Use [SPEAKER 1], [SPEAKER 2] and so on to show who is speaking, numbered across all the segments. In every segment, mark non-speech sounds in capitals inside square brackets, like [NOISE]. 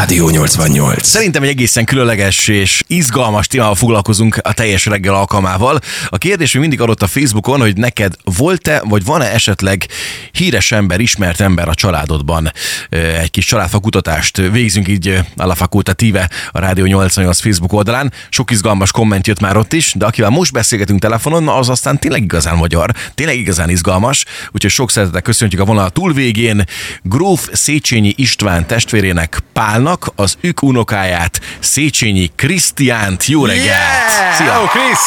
[SPEAKER 1] Rádió 88.
[SPEAKER 2] Szerintem egy egészen különleges és izgalmas témával foglalkozunk a teljes reggel alkalmával. A kérdés még mindig adott a Facebookon, hogy neked volt-e, vagy van-e esetleg híres ember, ismert ember a családodban? Egy kis családfakutatást végzünk így a La Facultative a Rádió 88 Facebook oldalán. Sok izgalmas komment jött már ott is, de akivel most beszélgetünk telefonon, az aztán tényleg igazán magyar, tényleg igazán izgalmas, úgyhogy sok szeretettel köszöntjük a vonal túlvégén Gróf Széchenyi István testvérének Pálnak az ük unokáját, Széchenyi Krisztiánt. Jó reggelt!
[SPEAKER 3] Yeah!
[SPEAKER 2] Szia!
[SPEAKER 3] Hello, Chris!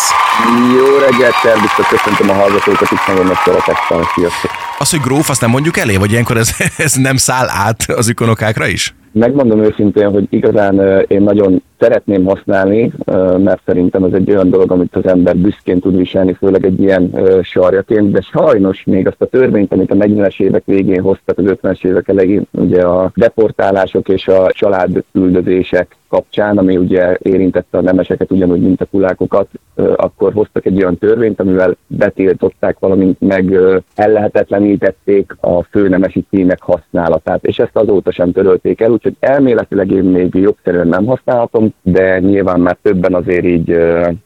[SPEAKER 4] Jó reggelt, szervusztok, köszöntöm a hallgatókat, itt nagyon nagy szeretettel, sziasztok.
[SPEAKER 2] Az, hogy gróf, azt nem mondjuk elé, vagy ilyenkor ez, [LAUGHS] ez nem száll át az ük unokákra is?
[SPEAKER 4] Megmondom őszintén, hogy igazán én nagyon szeretném használni, mert szerintem ez egy olyan dolog, amit az ember büszkén tud viselni, főleg egy ilyen sarjaként, de sajnos még azt a törvényt, amit a 40-es évek végén hoztak, az 50-es évek elején, ugye a deportálások és a családüldözések kapcsán, ami ugye érintette a nemeseket ugyanúgy, mint a kulákokat, akkor hoztak egy olyan törvényt, amivel betiltották, valamint meg ellehetetlenítették a főnemesi címek használatát, és ezt azóta sem törölték el, úgyhogy elméletileg én még jogszerűen nem használhatom, de nyilván már többen azért így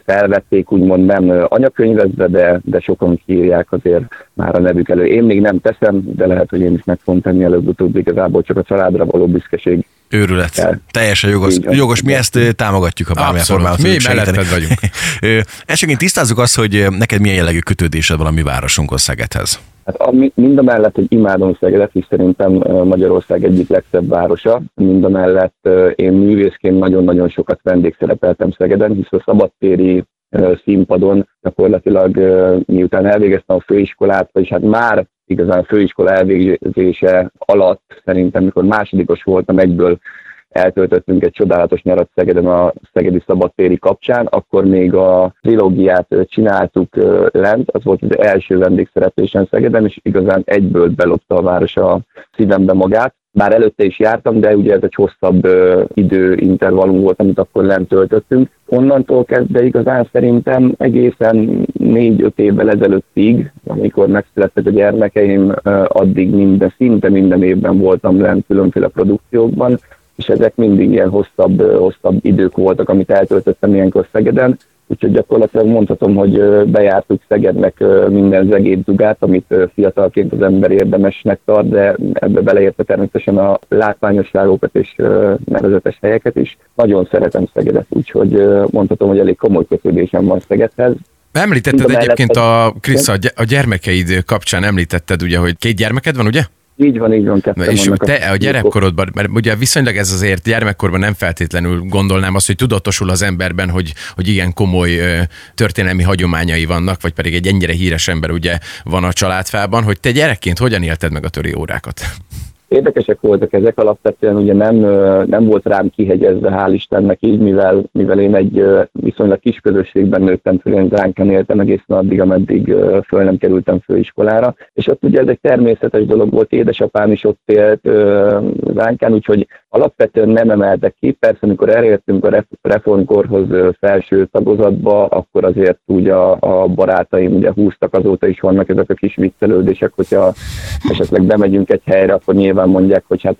[SPEAKER 4] felvették, úgymond nem anyakönyvezve, de, de sokan kírják azért már a nevük elő. Én még nem teszem, de lehet, hogy én is meg fogom tenni előbb-utóbb, igazából csak a családra való büszkeség
[SPEAKER 2] Őrület.
[SPEAKER 4] El.
[SPEAKER 2] Teljesen jogos.
[SPEAKER 4] Így
[SPEAKER 2] jogos. Mi ezt támogatjuk, ha bármilyen formában
[SPEAKER 3] Mi melletted vagyunk. [LAUGHS]
[SPEAKER 2] Elsőként tisztázzuk azt, hogy neked milyen jellegű kötődésed van a mi városunkhoz, Szegedhez.
[SPEAKER 4] Hát ami, mind a mellett, hogy imádom Szegedet, és szerintem Magyarország egyik legszebb városa, mind a mellett én művészként nagyon-nagyon sokat vendégszerepeltem Szegeden, hisz a szabadtéri színpadon gyakorlatilag miután elvégeztem a főiskolát, vagyis hát már igazán a főiskola elvégzése alatt, szerintem mikor másodikos voltam, egyből eltöltöttünk egy csodálatos nyarat Szegeden a Szegedi Szabadtéri kapcsán, akkor még a trilógiát csináltuk lent, az volt az első vendégszereplésem Szegeden, és igazán egyből belopta a város a szívembe magát. Bár előtte is jártam, de ugye ez egy hosszabb időintervallum volt, amit akkor lent töltöttünk. Onnantól kezdve igazán szerintem egészen négy-öt évvel ezelőttig, amikor megszülettek a gyermekeim, addig minden, szinte minden évben voltam lent különféle produkciókban, és ezek mindig ilyen hosszabb, hosszabb idők voltak, amit eltöltöttem ilyenkor Szegeden, úgyhogy gyakorlatilag mondhatom, hogy bejártuk Szegednek minden zegét dugát, amit fiatalként az ember érdemesnek tart, de ebbe beleértve természetesen a látványosságokat és ö, nevezetes helyeket is. Nagyon szeretem Szegedet, úgyhogy mondhatom, hogy elég komoly kötődésem van Szegedhez.
[SPEAKER 3] Említetted egyébként a Krisz, a gyermekeid kapcsán említetted ugye, hogy két gyermeked van, ugye?
[SPEAKER 4] Így van, így van, ketten
[SPEAKER 3] és te a gyerekkorodban, mert ugye viszonylag ez azért gyermekkorban nem feltétlenül gondolnám azt, hogy tudatosul az emberben, hogy, hogy igen komoly ö, történelmi hagyományai vannak, vagy pedig egy ennyire híres ember ugye van a családfában, hogy te gyerekként hogyan élted meg a töri órákat?
[SPEAKER 4] Érdekesek voltak ezek, alapvetően ugye nem, nem volt rám kihegyezve, hál' Istennek így, mivel, mivel én egy viszonylag kis közösségben nőttem föl, én Zánkán éltem egészen addig, ameddig föl nem kerültem főiskolára, és ott ugye ez egy természetes dolog volt, édesapám is ott élt Zánkán, úgyhogy alapvetően nem emeltek ki. Persze, amikor elértünk a ref- reformkorhoz felső tagozatba, akkor azért úgy a, a barátaim ugye húztak, azóta is vannak ezek a kis viccelődések, hogyha esetleg bemegyünk egy helyre, akkor nyilván mondják, hogy hát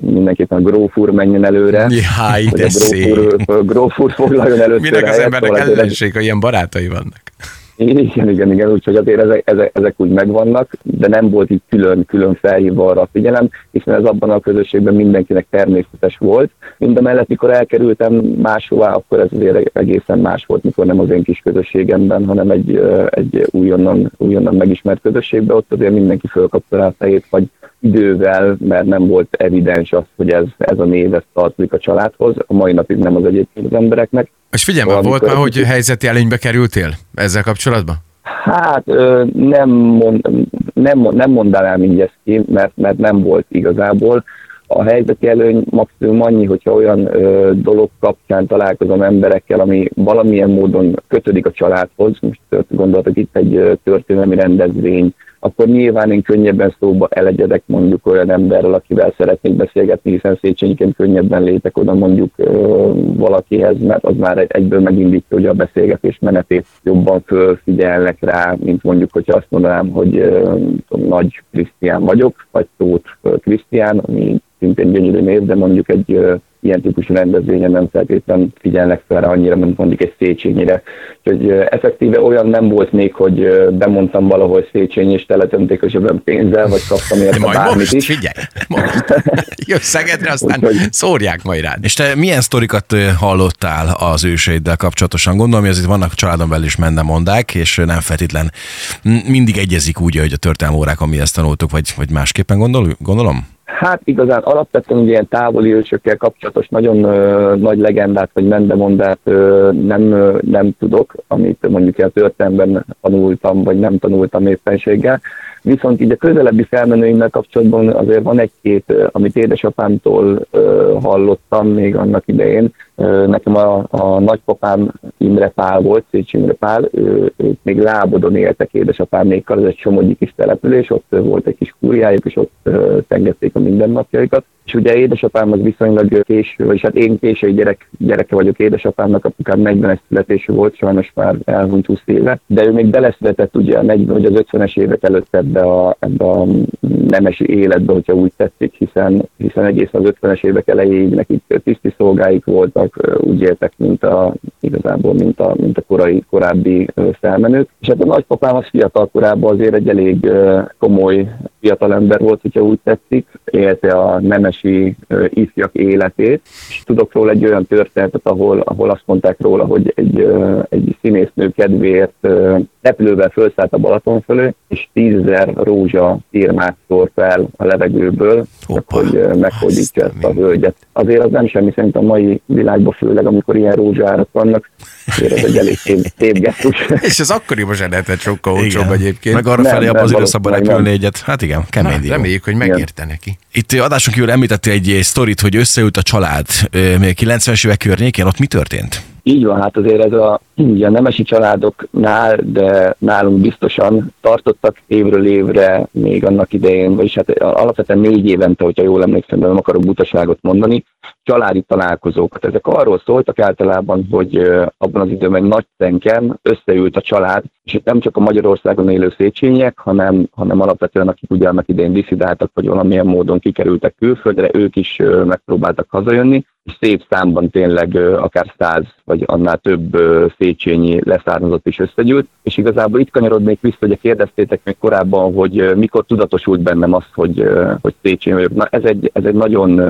[SPEAKER 4] mindenképpen a gróf úr menjen előre.
[SPEAKER 2] Jaj,
[SPEAKER 4] hogy
[SPEAKER 2] de
[SPEAKER 4] a gróf úr, gróf úr foglaljon először
[SPEAKER 3] Minek az embernek
[SPEAKER 4] szóval
[SPEAKER 3] ellenség, ha ilyen barátai vannak?
[SPEAKER 4] Igen, igen, igen, úgyhogy azért ezek, ezek, ezek úgy megvannak, de nem volt így külön, külön felhívva arra a figyelem, hiszen ez abban a közösségben mindenkinek természetes volt. Mindemellett, mikor elkerültem máshová, akkor ez azért egészen más volt, mikor nem az én kis közösségemben, hanem egy, egy újonnan, újonnan megismert közösségben, ott azért mindenki fölkapta rá a fejét, vagy idővel, mert nem volt evidens az, hogy ez, ez a név ez tartozik a családhoz. A mai napig nem az egyébként az embereknek.
[SPEAKER 3] És figyelj, már
[SPEAKER 4] Valamikor
[SPEAKER 3] volt már, hogy
[SPEAKER 4] kicsit-
[SPEAKER 3] helyzeti előnybe kerültél ezzel kapcsolatban?
[SPEAKER 4] Hát nem, mond, nem, nem mondanám így ezt ki, mert, mert nem volt igazából. A helyzeti előny maximum annyi, hogyha olyan ö, dolog kapcsán találkozom emberekkel, ami valamilyen módon kötődik a családhoz, most gondoltak itt egy történelmi rendezvény, akkor nyilván én könnyebben szóba elegyedek mondjuk olyan emberrel, akivel szeretnék beszélgetni, hiszen Széchenyiként könnyebben létek oda mondjuk valakihez, mert az már egy- egyből megindítja ugye a beszélgetés menetét, jobban fölfigyelnek rá, mint mondjuk, hogyha azt mondanám, hogy tudom, Nagy Krisztián vagyok, vagy Tóth Krisztián, ami szintén gyönyörű név, de mondjuk egy ilyen típusú rendezvényen nem feltétlenül figyelnek fel rá annyira, mint mondjuk egy Széchenyire. Úgyhogy effektíve olyan nem volt még, hogy bemondtam valahol Széchenyi, és teletönték a zsebem pénzzel, vagy kaptam érte bármit
[SPEAKER 3] most,
[SPEAKER 4] is.
[SPEAKER 3] figyelj, most. [LAUGHS] Jössz Szegedre, aztán Úgyhogy... szórják majd rád.
[SPEAKER 2] És te milyen sztorikat hallottál az őseiddel kapcsolatosan? Gondolom, hogy azért vannak családon belül is mendemondák, és nem feltétlen mindig egyezik úgy, hogy a történelmi órák, ami ezt tanultuk, vagy, vagy másképpen gondol, gondolom?
[SPEAKER 4] Hát igazán alapvetően ugye ilyen távoli ősökkel kapcsolatos nagyon ö, nagy legendát vagy mendemondát ö, nem, ö, nem tudok, amit mondjuk a történelemben tanultam, vagy nem tanultam éppenséggel. Viszont így a közelebbi felmenőimmel kapcsolatban azért van egy-két, amit édesapámtól hallottam még annak idején. Nekem a, a nagypapám Imre Pál volt, Szécs Imre Pál, ő, ők még Lábodon éltek édesapámékkal, ez egy Somogyi kis település, ott volt egy kis kúriájuk, és ott tengették a mindennapjaikat. És ugye édesapám az viszonylag késő, vagyis hát én késői gyerek, gyereke vagyok édesapámnak, apukám 40-es születésű volt, sajnos már elhunyt 20 éve, de ő még beleszületett ugye a 40 vagy az 50-es évek előtt ebbe a, ebbe a nemesi életbe, hogyha úgy tetszik, hiszen, hiszen egészen az 50-es évek elejéig nekik tiszti szolgáik voltak, úgy éltek, mint a, igazából, mint a, mint a korai, korábbi felmenők. És hát a nagypapám az fiatal korában azért egy elég komoly fiatalember volt, hogyha úgy tetszik, élte a nemesi ifjak életét, és tudok róla egy olyan történetet, ahol, ahol azt mondták róla, hogy egy, egy színésznő kedvéért repülővel felszállt a Balaton fölé, és tízezer rózsa firmát szórt fel a levegőből, Hoppa. hogy meghódítsa ezt a hölgyet. Azért az nem semmi szerint a mai világban, főleg amikor ilyen rózsárak vannak, azért ez egy elég szép, szép gesztus.
[SPEAKER 3] és az akkoriban sem lehetett sokkal olcsóbb egyébként.
[SPEAKER 2] Meg arra felé abban azért szabad repülni egyet. Hát igen, kemény
[SPEAKER 3] Na, Reméljük, hogy megérte neki.
[SPEAKER 2] Itt adáson kívül említette egy sztorit, hogy összeült a család még 90-es évek környékén, ott mi történt?
[SPEAKER 4] Így van, hát azért ez a, a nemesi családoknál, de nálunk biztosan tartottak évről évre még annak idején, vagyis hát alapvetően négy évente, hogyha jól emlékszem, de nem akarok butaságot mondani, családi találkozókat. Ezek arról szóltak általában, hogy abban az időben nagy szenken összeült a család, és itt nem csak a Magyarországon élő széchenyek, hanem, hanem alapvetően akik ugye annak idején diszidáltak, vagy valamilyen módon kikerültek külföldre, ők is megpróbáltak hazajönni, szép számban tényleg akár száz vagy annál több széchenyi leszármazott is összegyűlt, és igazából itt kanyarodnék vissza, hogy kérdeztétek még korábban, hogy mikor tudatosult bennem az, hogy, hogy Széchenyi vagyok. Na ez egy, ez egy nagyon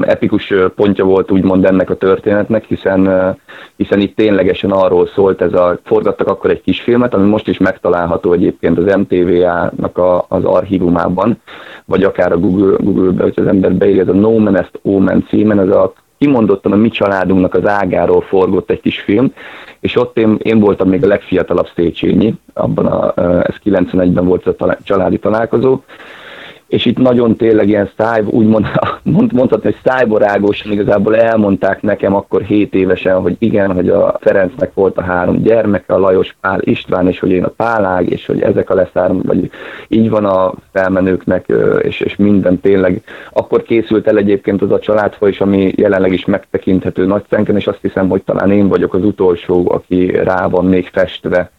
[SPEAKER 4] epikus pontja volt úgymond ennek a történetnek, hiszen, hiszen itt ténylegesen arról szólt, ez a, forgattak akkor egy kis filmet, ami most is megtalálható egyébként az MTVA-nak a, az archívumában, vagy akár a Google, Google-be, hogy az ember beírja, ez a No Man Est Omen címen, ez a kimondottan a mi családunknak az ágáról forgott egy kis film, és ott én, én voltam még a legfiatalabb Széchenyi, abban a, ez 91-ben volt a családi találkozó, és itt nagyon tényleg ilyen száj, úgymond [LAUGHS] mond, mondhatni, hogy szájborágosan igazából elmondták nekem akkor 7 évesen, hogy igen, hogy a Ferencnek volt a három gyermeke, a Lajos Pál István, és hogy én a Pálág, és hogy ezek a leszárm, vagy így van a felmenőknek, és, és minden tényleg. Akkor készült el egyébként az a családfa is, ami jelenleg is megtekinthető Nagyszenken, és azt hiszem, hogy talán én vagyok az utolsó, aki rá van még festve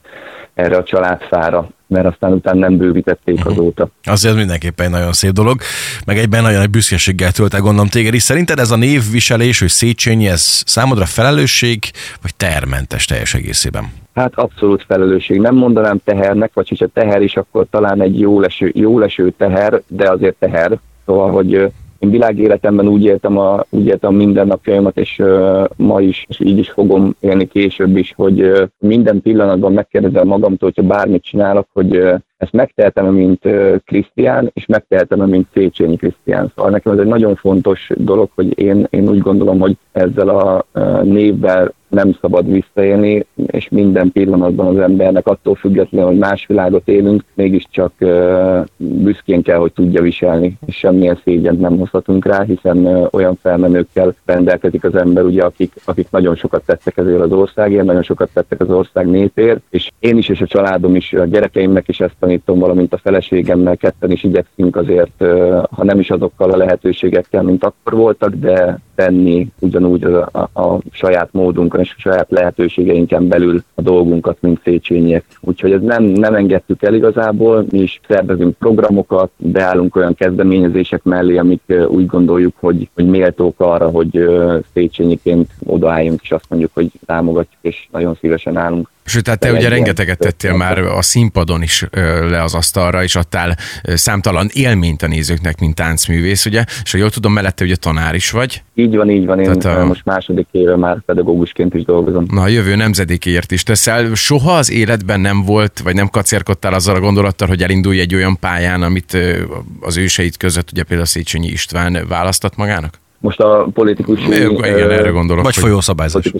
[SPEAKER 4] erre a családfára, mert aztán utána nem bővítették uh-huh. azóta.
[SPEAKER 2] Azért mindenképpen egy nagyon szép dolog, meg egyben nagyon nagy büszkeséggel tölt el gondolom téged is. Szerinted ez a névviselés, hogy Széchenyi, ez számodra felelősség, vagy termentes teljes egészében?
[SPEAKER 4] Hát abszolút felelősség. Nem mondanám tehernek, vagy hogyha teher is, akkor talán egy jó leső, jó leső teher, de azért teher. Szóval, hogy én világéletemben úgy éltem, a, úgy éltem mindennapjaimat, és uh, ma is, és így is fogom élni később is, hogy uh, minden pillanatban megkérdezem magamtól, hogyha bármit csinálok, hogy uh, ezt megtehetem, mint Krisztián, és megtehetem, mint Széchenyi Krisztián. Szóval nekem ez egy nagyon fontos dolog, hogy én, én úgy gondolom, hogy ezzel a névvel nem szabad visszaélni, és minden pillanatban az embernek attól függetlenül, hogy más világot élünk, mégiscsak büszkén kell, hogy tudja viselni, és semmilyen szégyent nem hozhatunk rá, hiszen olyan felmenőkkel rendelkezik az ember, ugye, akik, akik nagyon sokat tettek ezért az országért, nagyon sokat tettek az ország népért, és én is és a családom is, a gyerekeimnek is ezt tanítom, valamint a feleségemmel ketten is igyekszünk azért, ha nem is azokkal a lehetőségekkel, mint akkor voltak, de tenni ugyanúgy a, a, a saját módunkon és a saját lehetőségeinken belül a dolgunkat, mint Széchenyiek. Úgyhogy ez nem, nem engedtük el igazából, mi is szervezünk programokat, beállunk olyan kezdeményezések mellé, amik úgy gondoljuk, hogy, hogy méltók arra, hogy Széchenyiként odaálljunk, és azt mondjuk, hogy támogatjuk, és nagyon szívesen állunk.
[SPEAKER 3] Sőt, tehát te ugye rengeteget tettél már a színpadon is le az asztalra, és adtál számtalan élményt a nézőknek, mint táncművész, ugye? És ha jól tudom, mellette ugye tanár is vagy.
[SPEAKER 4] Így van, így van. Én tehát a... most második éve már pedagógusként is dolgozom.
[SPEAKER 3] Na, a jövő nemzedékért is teszel. Soha az életben nem volt, vagy nem kacérkodtál azzal a gondolattal, hogy elindulj egy olyan pályán, amit az őseit között, ugye például Széchenyi István választott magának?
[SPEAKER 4] Most a politikus...
[SPEAKER 3] Igen, erre gondolok.
[SPEAKER 2] Vagy folyószabályzás.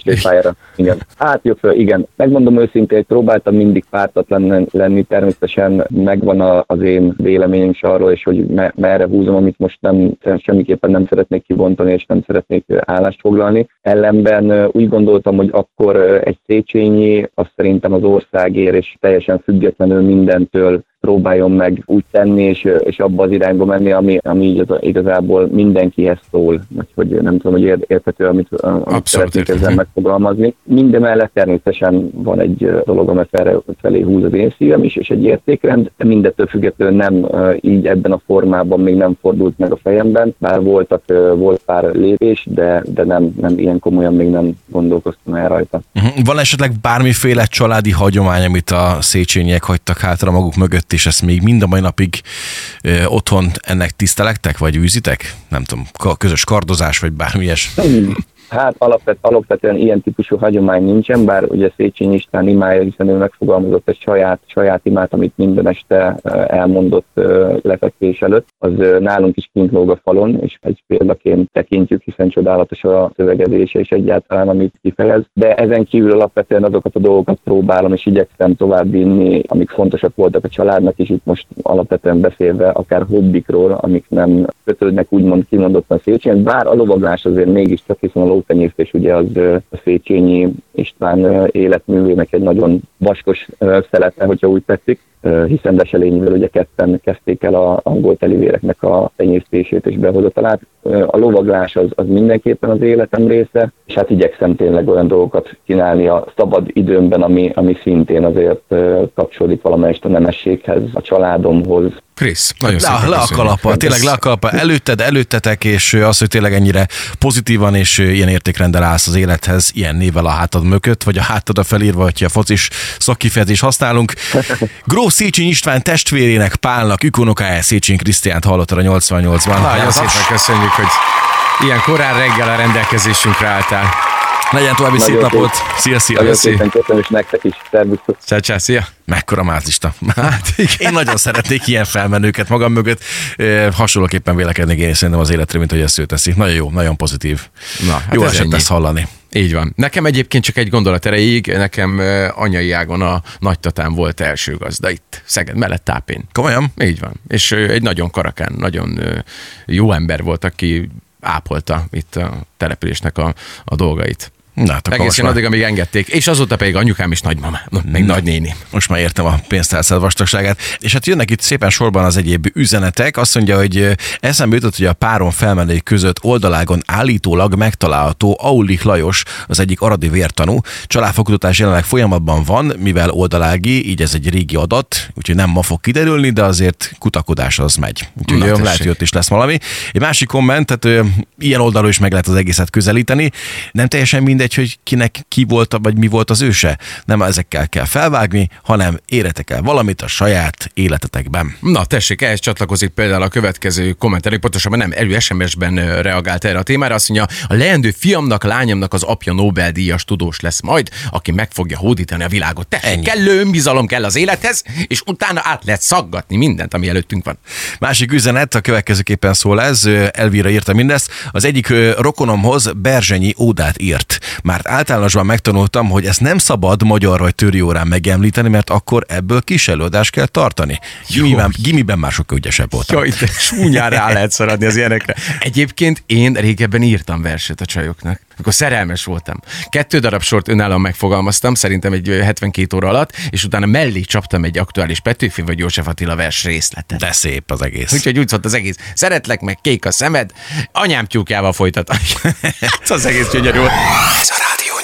[SPEAKER 4] Igen. Hát jó, igen. Megmondom őszintén, hogy próbáltam mindig pártatlan lenni, természetesen megvan az én véleményem is arról, és hogy merre húzom, amit most nem, semmiképpen nem szeretnék kibontani, és nem szeretnék állást foglalni. Ellenben úgy gondoltam, hogy akkor egy Széchenyi, azt szerintem az országért, és teljesen függetlenül mindentől próbáljon meg úgy tenni, és, és abba az irányba menni, ami, ami így az, igazából mindenkihez szól. Hogy nem tudom, hogy érthető, amit, amit szeretnék ezzel megfogalmazni. Mindemellett természetesen van egy dolog, amely felé, felé húz az én szívem is, és egy értékrend, de mindettől függetlenül nem így ebben a formában még nem fordult meg a fejemben, bár voltak, volt pár lépés, de, de nem, nem ilyen komolyan még nem gondolkoztam el rajta.
[SPEAKER 2] Mhm. Van esetleg bármiféle családi hagyomány, amit a Széchenyiek hagytak hátra maguk mögött, és ezt még mind a mai napig ö, otthon ennek tisztelektek, vagy űzitek? Nem tudom, közös kardozás, vagy bármi ilyes.
[SPEAKER 4] Hát alapvet, alapvetően ilyen típusú hagyomány nincsen, bár ugye Széchenyi István imája, hiszen ő megfogalmazott egy saját, saját imát, amit minden este elmondott lefekvés előtt, az nálunk is kint lóg a falon, és egy példaként tekintjük, hiszen csodálatos a szövegezése és egyáltalán, amit kifejez. De ezen kívül alapvetően azokat a dolgokat próbálom, és igyekszem tovább vinni, amik fontosak voltak a családnak, és itt most alapvetően beszélve akár hobbikról, amik nem kötődnek úgymond kimondottan Széchenyi, bár a lovaglás azért mégiscsak, hiszen a lótenyésztés ugye az a Széchenyi István életművének egy nagyon vaskos szelete, hogyha úgy tetszik, hiszen Veselényivel ugye ketten kezdték el a angol telivéreknek a tenyésztését és behozatalát. A lovaglás az, az mindenképpen az életem része, és hát igyekszem tényleg olyan dolgokat csinálni a szabad időmben, ami, ami szintén azért kapcsolódik valamelyest a nemességhez, a családomhoz,
[SPEAKER 2] Krisz, nagyon le, szépen le a kalapa, tényleg le a kalapa. Előtted, előttetek, és az, hogy tényleg ennyire pozitívan és ilyen értékrendel állsz az élethez, ilyen nével a hátad mögött, vagy a hátad a felírva, hogy a focis szakkifejezés használunk. Gró [LAUGHS] Széchenyi István testvérének, Pálnak, ükonokája Széchenyi Krisztiánt hallottad a 88-ban.
[SPEAKER 3] Nagyon szépen köszönjük, hogy ilyen korán reggel a rendelkezésünkre álltál.
[SPEAKER 2] Legyen további szép napot. Szia, szia.
[SPEAKER 4] Nagyon szépen köszönöm, és nektek is. Szervusztok.
[SPEAKER 3] Csá, csá, szia.
[SPEAKER 2] Mekkora mázista. Hát, én nagyon szeretnék ilyen felmenőket magam mögött. Hasonlóképpen vélekednék én szerintem az életre, mint hogy ezt ő teszi. Nagyon jó, nagyon pozitív. Na, hát jó esett ezt hallani.
[SPEAKER 3] Így van. Nekem egyébként csak egy gondolat erejéig, nekem anyai ágon a nagytatám volt első gazda itt, Szeged mellett tápén.
[SPEAKER 2] Komolyan?
[SPEAKER 3] Így van. És egy nagyon karakán, nagyon jó ember volt, aki ápolta itt a településnek a, a dolgait. Na, hát Egészen addig, amíg engedték. És azóta pedig anyukám is nagymama, meg Na, nagynéni.
[SPEAKER 2] Most már értem a pénztárcád vastagságát. És hát jönnek itt szépen sorban az egyéb üzenetek. Azt mondja, hogy eszembe jutott, hogy a páron felmenők között oldalágon állítólag megtalálható Aulik Lajos, az egyik aradi vértanú. Családfokutatás jelenleg folyamatban van, mivel oldalági, így ez egy régi adat, úgyhogy nem ma fog kiderülni, de azért kutakodás az megy. Úgyhogy Na, lehet, hogy ott is lesz valami. Egy másik komment, tehát ilyen oldalról is meg lehet az egészet közelíteni. Nem teljesen mindegy, mindegy, hogy kinek ki volt, vagy mi volt az őse. Nem ezekkel kell felvágni, hanem éretek el valamit a saját életetekben.
[SPEAKER 3] Na tessék, ehhez csatlakozik például a következő kommentelő, pontosabban nem, elő SMS-ben reagált erre a témára, azt mondja, a leendő fiamnak, lányomnak az apja Nobel-díjas tudós lesz majd, aki meg fogja hódítani a világot. Tessék, Ennyi. kellő önbizalom kell az élethez, és utána át lehet szaggatni mindent, ami előttünk van.
[SPEAKER 2] Másik üzenet a következőképpen szól ez, Elvira írta mindezt, az egyik rokonomhoz Berzsenyi ódát írt. Már általánosban megtanultam, hogy ezt nem szabad magyar vagy töri órán megemlíteni, mert akkor ebből kis előadást kell tartani. Gimiben, gimiben már sokkal ügyesebb voltam.
[SPEAKER 3] Jaj, de [LAUGHS] csúnyán rá lehet szaradni az ilyenekre. Egyébként én régebben írtam verset a csajoknak. Akkor szerelmes voltam. Kettő darab sort önállóan megfogalmaztam, szerintem egy 72 óra alatt, és utána mellé csaptam egy aktuális Petőfi vagy József Attila vers részletet.
[SPEAKER 2] De szép az egész.
[SPEAKER 3] Úgyhogy úgy szólt az egész. Szeretlek meg, kék a szemed, anyám tyúkjával folytat. Ez [LAUGHS] az egész gyönyörű volt.
[SPEAKER 1] Ez a rádió.